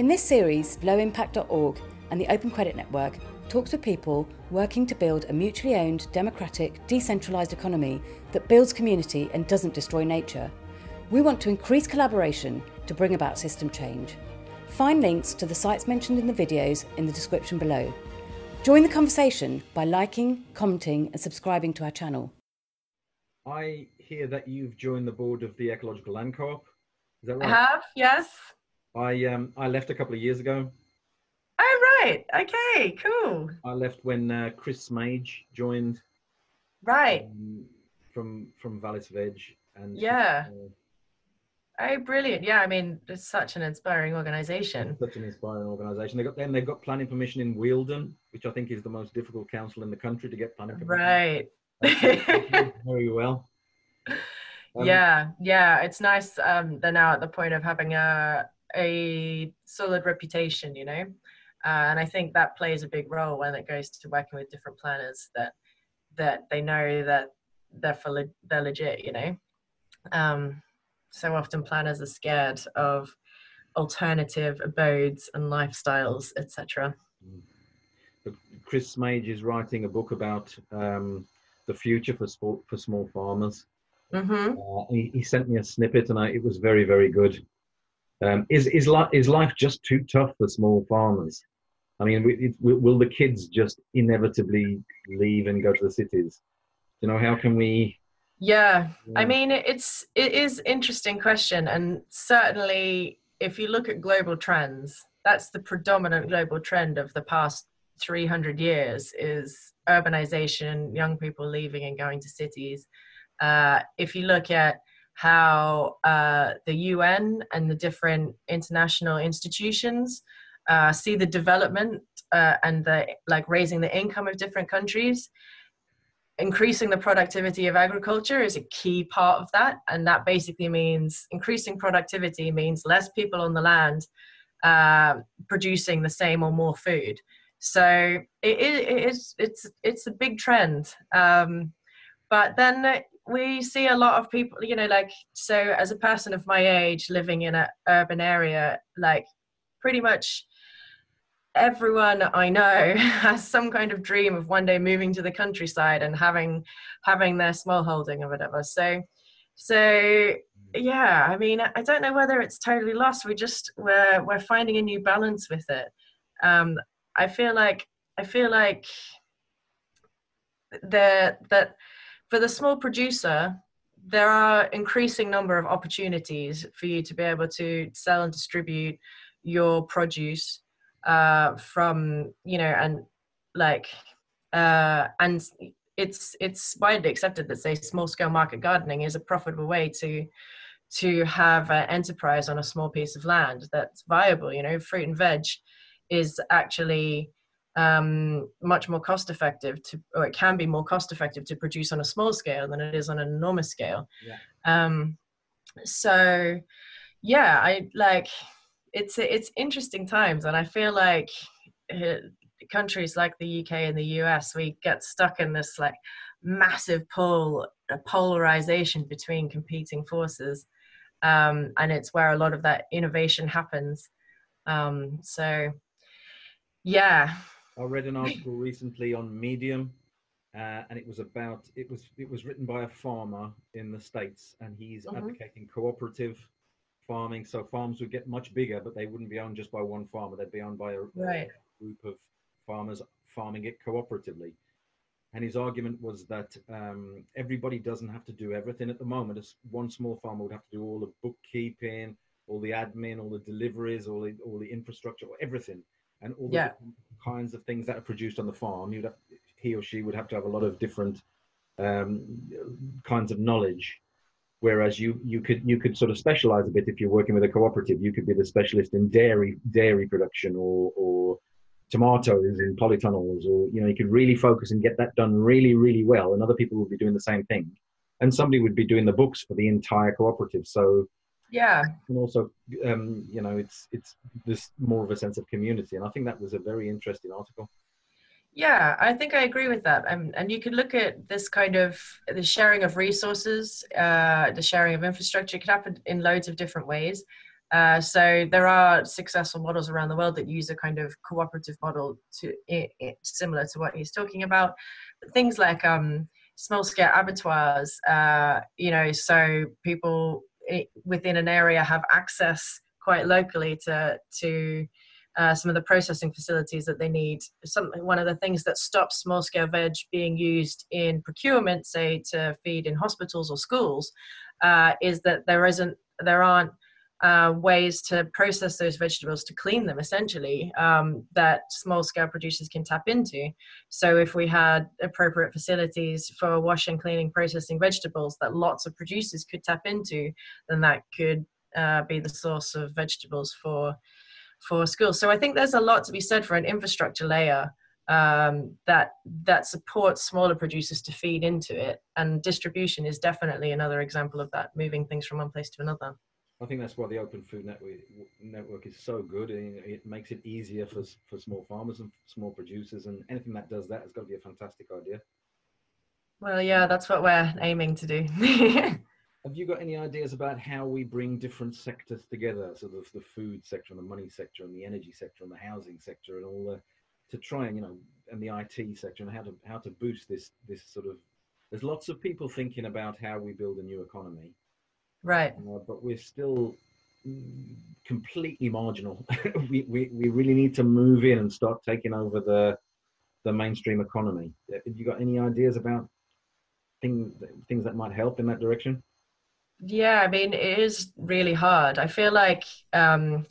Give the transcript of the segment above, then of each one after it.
In this series, lowimpact.org and the Open Credit Network talks with people working to build a mutually owned, democratic, decentralised economy that builds community and doesn't destroy nature. We want to increase collaboration to bring about system change. Find links to the sites mentioned in the videos in the description below. Join the conversation by liking, commenting, and subscribing to our channel. I hear that you've joined the board of the Ecological Land Co-op. Is that I right? have, yes. I um I left a couple of years ago. Oh, right. Okay, cool. I left when uh, Chris Smaje joined Right. um, from from Vallis Veg and Yeah. uh, Oh, brilliant. Yeah, I mean, it's such an inspiring organization. such an inspiring organisation. They got then they've got planning permission in Wealden, which I think is the most difficult council in the country to get planning permission. Right. Very well. Um, yeah, yeah. It's nice um, they're now at the point of having a, a solid reputation, you know? Uh, and I think that plays a big role when it goes to working with different planners that that they know that they're for le- they're legit, you know. Um, so often planners are scared of alternative abodes and lifestyles, etc. Chris Smaje is writing a book about um, the future for sport, for small farmers. Mm-hmm. Uh, he, he sent me a snippet, and I, it was very, very good. Um, is is life is life just too tough for small farmers? I mean, we- it, will will the kids just inevitably leave and go to the cities? You know, how can we? Yeah, I mean, it's it is interesting question, and certainly if you look at global trends, that's the predominant global trend of the past 300 years is urbanization, young people leaving and going to cities. Uh, if you look at how uh, the UN and the different international institutions uh, see the development uh, and the like raising the income of different countries, increasing the productivity of agriculture is a key part of that and that basically means increasing productivity means less people on the land uh, producing the same or more food. So it, it, it is it's it's a big trend um, but then we see a lot of people you know like so as a person of my age living in an urban area like pretty much everyone I know has some kind of dream of one day moving to the countryside and having having their small holding or whatever. So so yeah, I mean I don't know whether it's totally lost. We just we're we're finding a new balance with it. Um I feel like I feel like the that for the small producer there are increasing number of opportunities for you to be able to sell and distribute your produce uh, from you know and like uh, and it's it's widely accepted that say small scale market gardening is a profitable way to to have an enterprise on a small piece of land that's viable. You know fruit and veg is actually um, much more cost effective to or it can be more cost effective to produce on a small scale than it is on an enormous scale. Yeah. um, so yeah i like it's it's interesting times and i feel like uh, countries like the uk and the us we get stuck in this like massive pull a polarization between competing forces um, and it's where a lot of that innovation happens. Um, so yeah I read an article recently on Medium, uh, and it was about it was it was written by a farmer in the states, and he's Mhm. advocating cooperative farming. So farms would get much bigger, but they wouldn't be owned just by one farmer; they'd be owned by a, a group of farmers farming it cooperatively. And his argument was that um, everybody doesn't have to do everything at the moment. One small farmer would have to do all the bookkeeping, all the admin, all the deliveries, all the all the infrastructure, everything, and all the Yeah. kinds of things that are produced on the farm. You'd have, he or she would have to have a lot of different um, kinds of knowledge. Whereas you you could you could sort of specialize a bit if you're working with a cooperative. You could be the specialist in dairy dairy production or or tomatoes in polytunnels, or you know you could really focus and get that done really really well. And other people would be doing the same thing, and somebody would be doing the books for the entire cooperative. So yeah and also um, you know it's it's this more of a sense of community and i think that was a very interesting article Yeah, I think I agree with that. Um, and you could look at this kind of the sharing of resources, uh, the sharing of infrastructure. It could happen in loads of different ways. Uh, so there are successful models around the world that use a kind of cooperative model to it, it, similar to what he's talking about. Things like um, small scale abattoirs, uh, you know, so people within an area have access quite locally to to uh, some of the processing facilities that they need. Something one of the things that stops small scale veg being used in procurement, say to feed in hospitals or schools, uh, is that there isn't there aren't uh, ways to process those vegetables to clean them essentially um, that small scale producers can tap into. So if we had appropriate facilities for washing cleaning processing vegetables that lots of producers could tap into then that could uh, be the source of vegetables for for schools. So i think there's a lot to be said for an infrastructure layer um, that that supports smaller producers to feed into it and distribution is definitely another example of that moving things from one place to another I think that's why the Open Food Network network is so good. It makes it easier for for small farmers and small producers, and anything that does that has got to be a fantastic idea. Well, yeah, that's what we're aiming to do. Have you got any ideas about how we bring different sectors together, sort of the food sector and the money sector and the energy sector and the housing sector and all the, to try and you know, and the IT sector and how to how to boost this this sort of. There's lots of people thinking about how we build a new economy, Right. Uh, but we're still completely marginal. we, we, we really need to move in and start taking over the the mainstream economy. Uh, have you got any ideas about things things that might help in that direction? Yeah, I mean, it is really hard. I feel like um,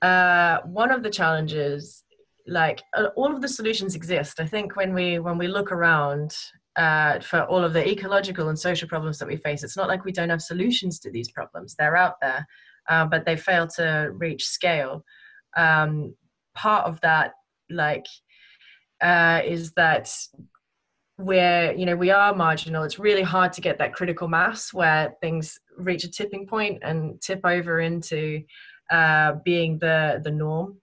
uh, one of the challenges, like uh, all of the solutions exist. I think when we when we look around, uh, for all of the ecological and social problems that we face. It's not like we don't have solutions to these problems, they're out there, uh, but they fail to reach scale. Um, part of that, like, uh, is that we're, you know, we are marginal. It's really hard to get that critical mass where things reach a tipping point and tip over into uh, being the, the norm.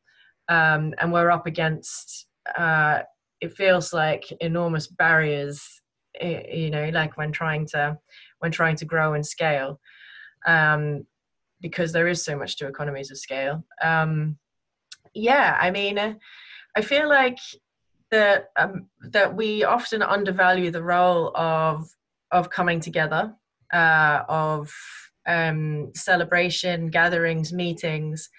Um, and we're up against uh, it feels like enormous barriers you know like when trying to when trying to grow and scale um, because there is so much to economies of scale. Um, yeah i mean i feel like that um, that we often undervalue the role of of coming together uh, of um, celebration gatherings meetings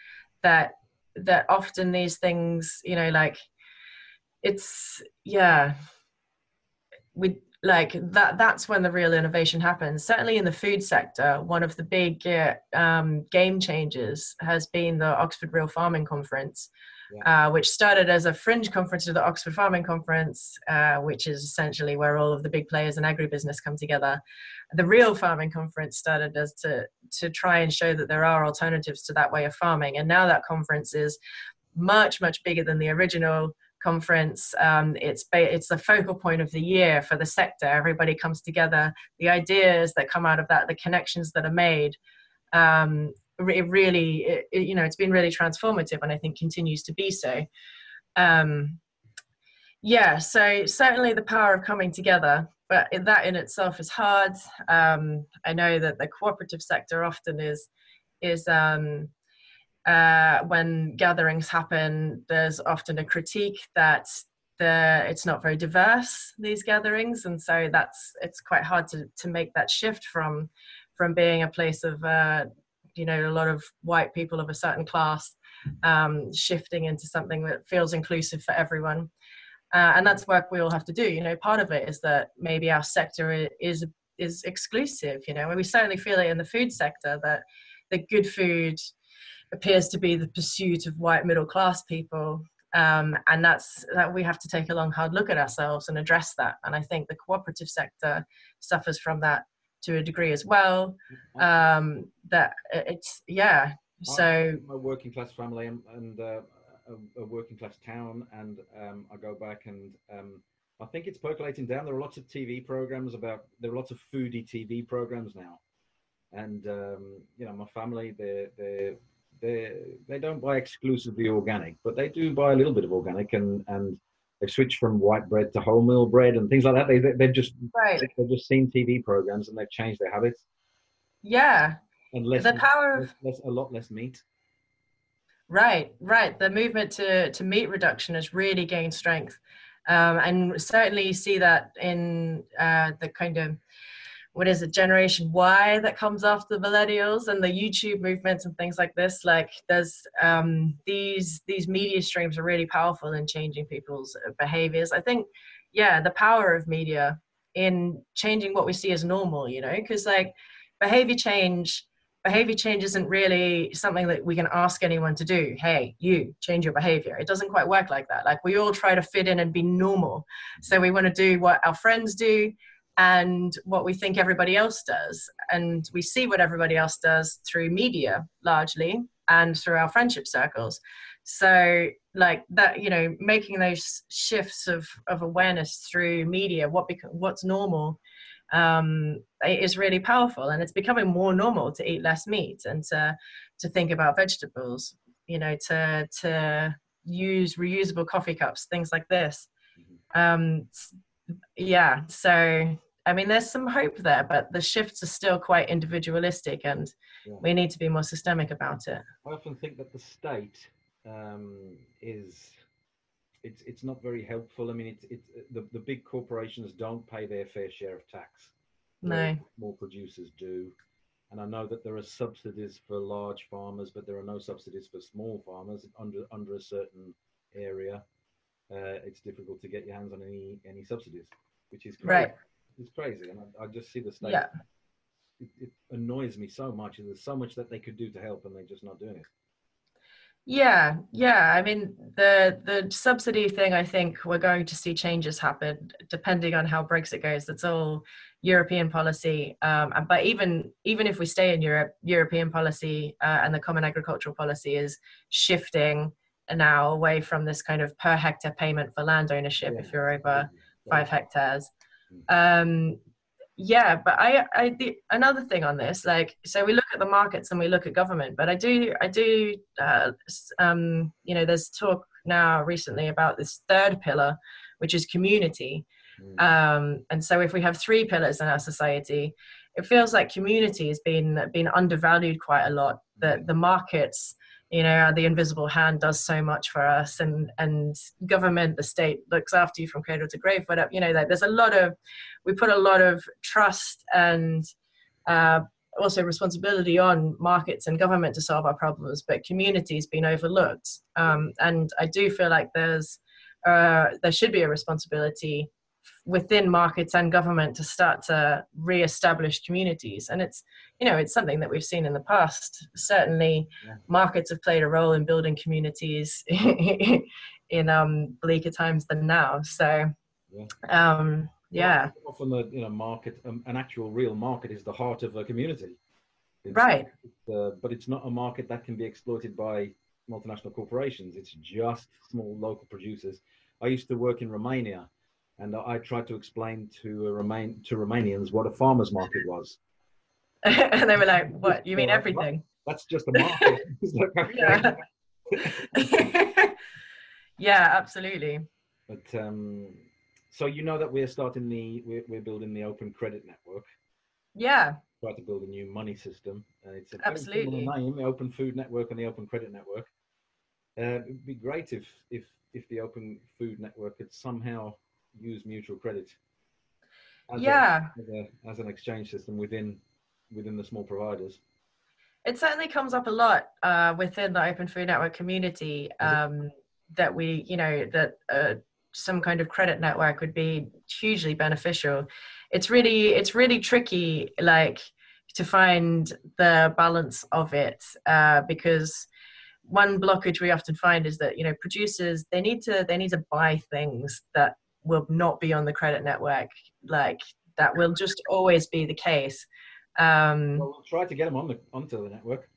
that that often these things you know like it's yeah we like that that's when the real innovation happens. Certainly in the food sector one of the big uh, um, game changers has been the oxford real farming conference yeah. uh, which started as a fringe conference to the oxford farming conference uh, which is essentially where all of the big players in agribusiness come together. The real farming conference started as to to try and show that there are alternatives to that way of farming. And now that conference is much much bigger than the original conference. Um, it's it's the focal point of the year for the sector. Everybody comes together. The ideas that come out of that, the connections that are made, um, it really, it, you know, it's been really transformative, and I think continues to be so. Um, yeah, so certainly the power of coming together, but that in itself is hard. Um, I know that the cooperative sector often is is um, uh, when gatherings happen, there's often a critique that the it's not very diverse these gatherings, and so that's it's quite hard to to make that shift from from being a place of uh, you know a lot of white people of a certain class um, shifting into something that feels inclusive for everyone. Uh, and that's work we all have to do. You know, part of it is that maybe our sector is is exclusive. You know, and we certainly feel it in the food sector that the good food appears to be the pursuit of white middle class people um, and that's that we have to take a long hard look at ourselves and address that. And i think the cooperative sector suffers from that to a degree as well. Um, that it's yeah so I'm a working class family and, and uh, a, a, working class town and um, i go back and um, i think it's percolating down. There are lots of tv programs about there are lots of foodie tv programs now. And um, you know my family they're they're they they don't buy exclusively organic, but they do buy a little bit of organic, and and they've switched from white bread to wholemeal bread and things like that. They, they have just right. they've just seen TV programs and they've changed their habits. Yeah, and less the power less, less, a lot less meat. Right, right. The movement to to meat reduction has really gained strength, um, and certainly you see that in uh, the kind of what is it generation y that comes after the millennials and the youtube movements and things like this like there's um, these these media streams are really powerful in changing people's behaviors. I think yeah the power of media in changing what we see as normal you know because like behavior change behavior change isn't really something that we can ask anyone to do. Hey you change your behavior. It doesn't quite work like that. Like we all try to fit in and be normal. So we want to do what our friends do and what we think everybody else does. And we see what everybody else does through media largely and through our friendship circles. So, like that, you know, making those shifts of, of awareness through media, what bec- what's normal, um, is really powerful. And it's becoming more normal to eat less meat and to to think about vegetables. You know, to to use reusable coffee cups, things like this. Mm-hmm. Um, yeah, so I mean, there's some hope there, but the shifts are still quite individualistic, and yeah. we need to be more systemic about it. I often think that the state um, is it's it's not very helpful. I mean, it's it's the the big corporations don't pay their fair share of tax. No, more producers do, and I know that there are subsidies for large farmers, but there are no subsidies for small farmers under under a certain area. Uh, it's difficult to get your hands on any any subsidies, which is great. right it's crazy, and I, I just see the state. Yeah. It, it, annoys me so much. And there's so much that they could do to help, and they're just not doing it. Yeah, yeah. I mean, the the subsidy thing. I think we're going to see changes happen depending on how Brexit goes. That's all European policy. Um, but even even if we stay in Europe, European policy uh, and the Common Agricultural Policy is shifting now away from this kind of per hectare payment for land ownership yeah. if you're over five hectares um, yeah, but I, I the, another thing on this, like, so we look at the markets and we look at government, but I do, I do, uh, um, you know, there's talk now recently about this third pillar, which is community. Mm. Um, and so if we have three pillars in our society, it feels like community has been been undervalued quite a lot. That mm. the markets you know the invisible hand does so much for us and and government the state looks after you from cradle to grave but you know like there's a lot of we put a lot of trust and uh, also responsibility on markets and government to solve our problems but community's been overlooked. Um, and i do feel like there's uh, there should be a responsibility within markets and government to start to re-establish communities. And it's you know it's something that we've seen in the past. Certainly yeah. markets have played a role in building communities in um bleaker times than now. So yeah. um yeah. often the you know market um, an actual real market is the heart of a community. It's, right. uh, but it's not a market that can be exploited by multinational corporations. It's just small local producers. I used to work in romania and I tried to explain to Remain to Romanians what a farmers market was. and they were like, "What? You mean everything?" That's just a market. yeah. yeah, absolutely. But um, so you know that we're starting the we're, we're building the open credit network. Yeah. Try to build a new money system. Uh, it's a absolutely name, the Open Food Network and the Open Credit Network. Uh, it'd be great if if if the Open Food Network could somehow use mutual credit as yeah. a, as, a, as, an exchange system within within the small providers. It certainly comes up a lot uh, within the open food network community um, that we you know that uh, some kind of credit network would be hugely beneficial. It's really it's really tricky like to find the balance of it uh, because one blockage we often find is that you know producers they need to they need to buy things that will not be on the credit network. Like that will just always be the case. Um, well, we'll try to get them on the onto the network.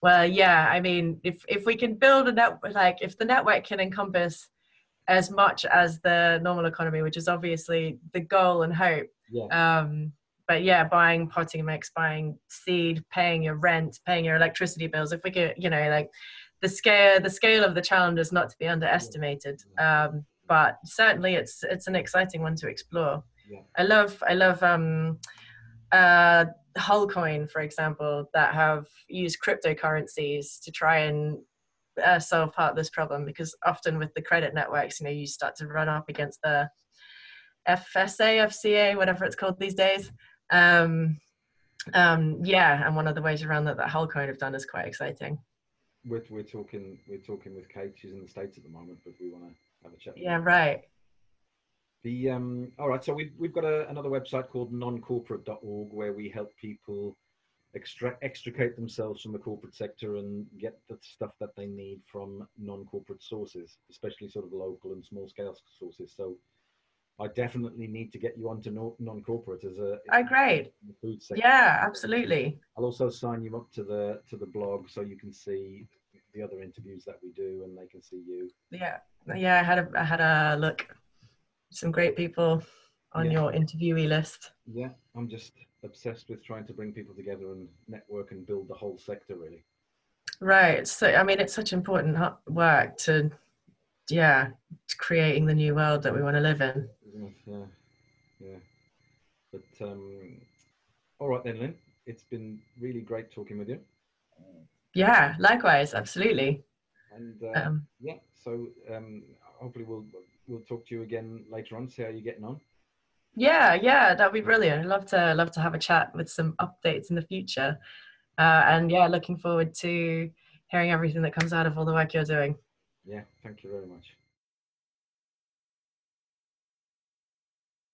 Well, yeah. I mean, if if we can build a network, like if the network can encompass as much as the normal economy, which is obviously the goal and hope. Yeah. Um, but yeah, buying potting mix, buying seed, paying your rent, paying your electricity bills. If we could, you know, like the scale, the scale of the challenge is not to be underestimated. Um, but certainly it's it's an exciting one to explore. Yeah. I love I love um, uh, Hullcoin, for example, that have used cryptocurrencies to try and uh, solve part of this problem because often with the credit networks, you know, you start to run up against the FSA, FCA, whatever it's called these days. Um, um, yeah, and one of the ways around that that Hullcoin have done is quite exciting. We're, we're talking we're talking with Kate. She's in the states at the moment, but we want to have a chat. Yeah, right. The um, all right. So we've we've got a, another website called noncorporate.org where we help people extract extricate themselves from the corporate sector and get the stuff that they need from non-corporate sources, especially sort of local and small scale sources. So I definitely need to get you onto non-corporate as a oh great food sector. Yeah, absolutely. I'll also sign you up to the to the blog so you can see the other interviews that we do and they can see you. Yeah, yeah. I had a I had a look. Some great people on yeah. your interviewee list. Yeah, I'm just obsessed with trying to bring people together and network and build the whole sector really. Right. So I mean, it's such important work to yeah to creating the new world that we want to live in yeah, yeah. But um, all right then, Lynn. It's been really great talking with you. Yeah, likewise, absolutely. And uh, um, yeah, so um, hopefully we'll we'll talk to you again later on. See how you're getting on. Yeah, yeah, that'd be brilliant. I'd love to love to have a chat with some updates in the future. Uh, and yeah, looking forward to hearing everything that comes out of all the work you're doing. Yeah, thank you very much.